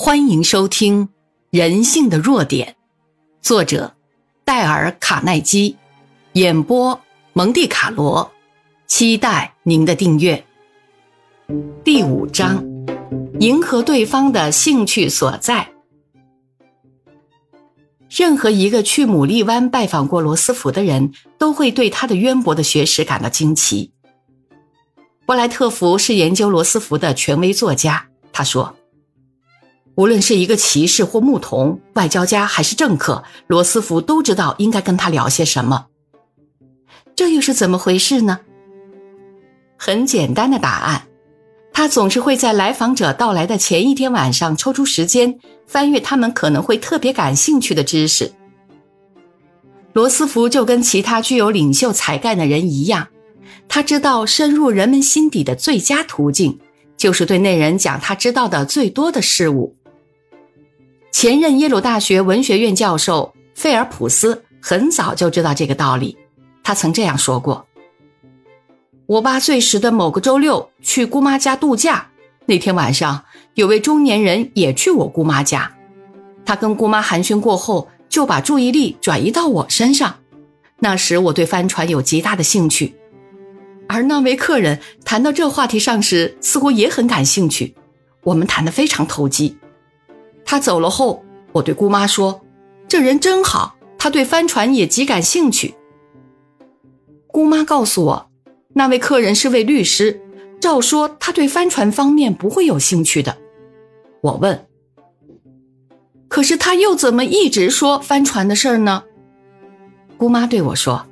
欢迎收听《人性的弱点》，作者戴尔·卡耐基，演播蒙蒂卡罗。期待您的订阅。第五章：迎合对方的兴趣所在。任何一个去牡蛎湾拜访过罗斯福的人都会对他的渊博的学识感到惊奇。布莱特福是研究罗斯福的权威作家，他说。无论是一个骑士或牧童、外交家还是政客，罗斯福都知道应该跟他聊些什么。这又是怎么回事呢？很简单的答案，他总是会在来访者到来的前一天晚上抽出时间，翻阅他们可能会特别感兴趣的知识。罗斯福就跟其他具有领袖才干的人一样，他知道深入人们心底的最佳途径，就是对那人讲他知道的最多的事物。前任耶鲁大学文学院教授费尔普斯很早就知道这个道理，他曾这样说过：“我八岁时的某个周六去姑妈家度假，那天晚上有位中年人也去我姑妈家，他跟姑妈寒暄过后，就把注意力转移到我身上。那时我对帆船有极大的兴趣，而那位客人谈到这话题上时，似乎也很感兴趣，我们谈得非常投机。”他走了后，我对姑妈说：“这人真好，他对帆船也极感兴趣。”姑妈告诉我，那位客人是位律师，照说他对帆船方面不会有兴趣的。我问：“可是他又怎么一直说帆船的事儿呢？”姑妈对我说：“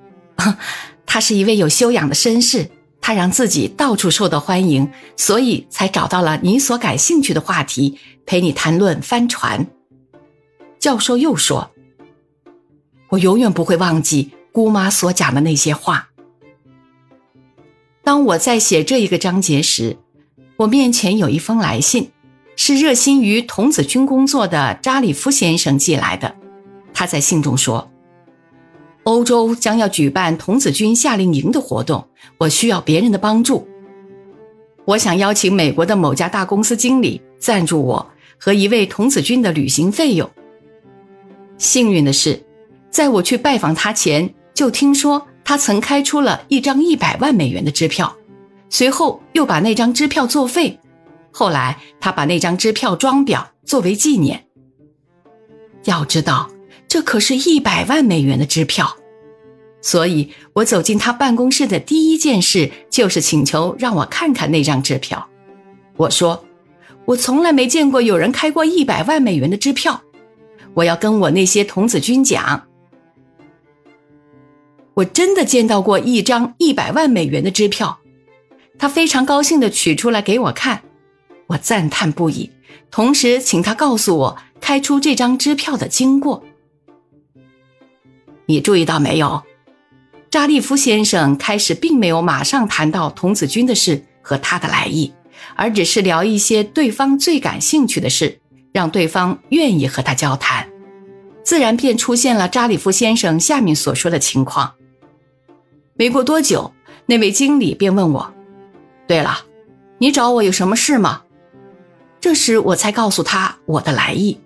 他是一位有修养的绅士。”他让自己到处受到欢迎，所以才找到了你所感兴趣的话题，陪你谈论帆船。教授又说：“我永远不会忘记姑妈所讲的那些话。”当我在写这一个章节时，我面前有一封来信，是热心于童子军工作的扎里夫先生寄来的。他在信中说。欧洲将要举办童子军夏令营的活动，我需要别人的帮助。我想邀请美国的某家大公司经理赞助我和一位童子军的旅行费用。幸运的是，在我去拜访他前，就听说他曾开出了一张一百万美元的支票，随后又把那张支票作废。后来他把那张支票装裱作为纪念。要知道。这可是一百万美元的支票，所以我走进他办公室的第一件事就是请求让我看看那张支票。我说：“我从来没见过有人开过一百万美元的支票，我要跟我那些童子军讲，我真的见到过一张一百万美元的支票。”他非常高兴地取出来给我看，我赞叹不已，同时请他告诉我开出这张支票的经过。你注意到没有？扎利夫先生开始并没有马上谈到童子军的事和他的来意，而只是聊一些对方最感兴趣的事，让对方愿意和他交谈，自然便出现了扎里夫先生下面所说的情况。没过多久，那位经理便问我：“对了，你找我有什么事吗？”这时我才告诉他我的来意。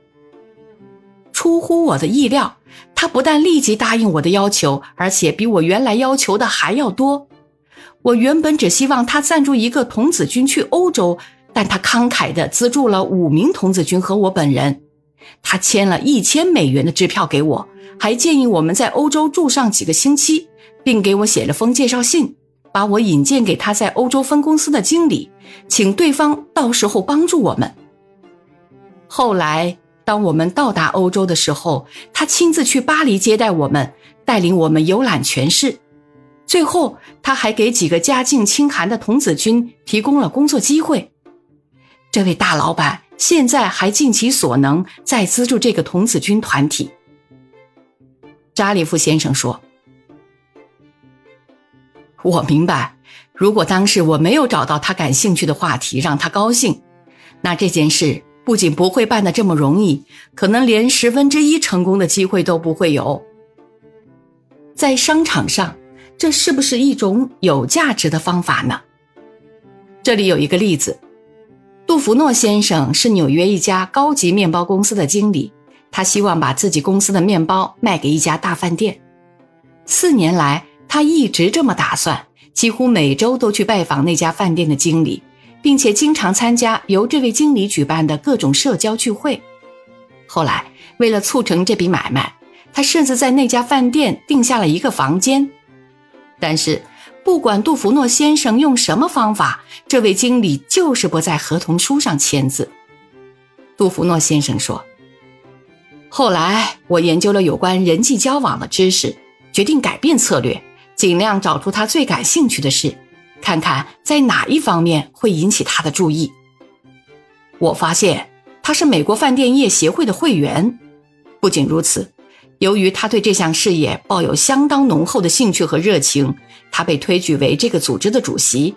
出乎我的意料。他不但立即答应我的要求，而且比我原来要求的还要多。我原本只希望他赞助一个童子军去欧洲，但他慷慨地资助了五名童子军和我本人。他签了一千美元的支票给我，还建议我们在欧洲住上几个星期，并给我写了封介绍信，把我引荐给他在欧洲分公司的经理，请对方到时候帮助我们。后来。当我们到达欧洲的时候，他亲自去巴黎接待我们，带领我们游览全市。最后，他还给几个家境清寒的童子军提供了工作机会。这位大老板现在还尽其所能在资助这个童子军团体。扎里夫先生说：“我明白，如果当时我没有找到他感兴趣的话题让他高兴，那这件事……”不仅不会办得这么容易，可能连十分之一成功的机会都不会有。在商场上，这是不是一种有价值的方法呢？这里有一个例子：杜福诺先生是纽约一家高级面包公司的经理，他希望把自己公司的面包卖给一家大饭店。四年来，他一直这么打算，几乎每周都去拜访那家饭店的经理，并且经常参加由这位经理举办的各种社交聚会。后来，为了促成这笔买卖，他甚至在那家饭店订下了一个房间。但是，不管杜福诺先生用什么方法，这位经理就是不在合同书上签字。杜福诺先生说：“后来，我研究了有关人际交往的知识。”决定改变策略，尽量找出他最感兴趣的事，看看在哪一方面会引起他的注意。我发现他是美国饭店业协会的会员。不仅如此，由于他对这项事业抱有相当浓厚的兴趣和热情，他被推举为这个组织的主席。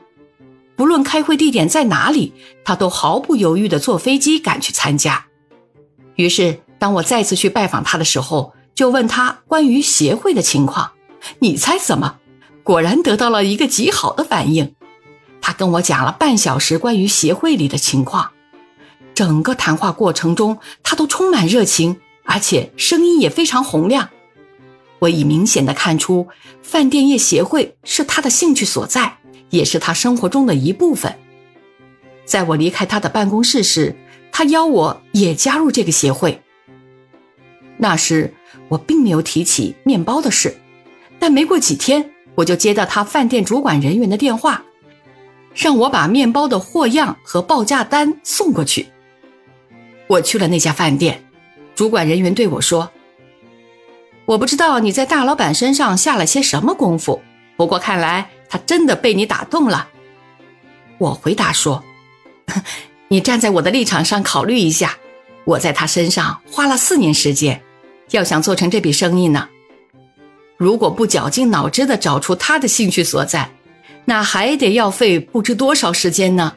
不论开会地点在哪里，他都毫不犹豫地坐飞机赶去参加。于是，当我再次去拜访他的时候，就问他关于协会的情况，你猜怎么？果然得到了一个极好的反应。他跟我讲了半小时关于协会里的情况，整个谈话过程中他都充满热情，而且声音也非常洪亮。我已明显的看出，饭店业协会是他的兴趣所在，也是他生活中的一部分。在我离开他的办公室时，他邀我也加入这个协会。那时。我并没有提起面包的事，但没过几天，我就接到他饭店主管人员的电话，让我把面包的货样和报价单送过去。我去了那家饭店，主管人员对我说：“我不知道你在大老板身上下了些什么功夫，不过看来他真的被你打动了。”我回答说：“ 你站在我的立场上考虑一下，我在他身上花了四年时间。”要想做成这笔生意呢，如果不绞尽脑汁地找出他的兴趣所在，那还得要费不知多少时间呢。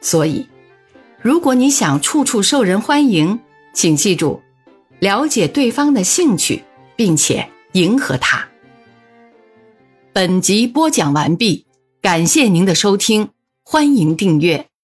所以，如果你想处处受人欢迎，请记住，了解对方的兴趣，并且迎合他。本集播讲完毕，感谢您的收听，欢迎订阅。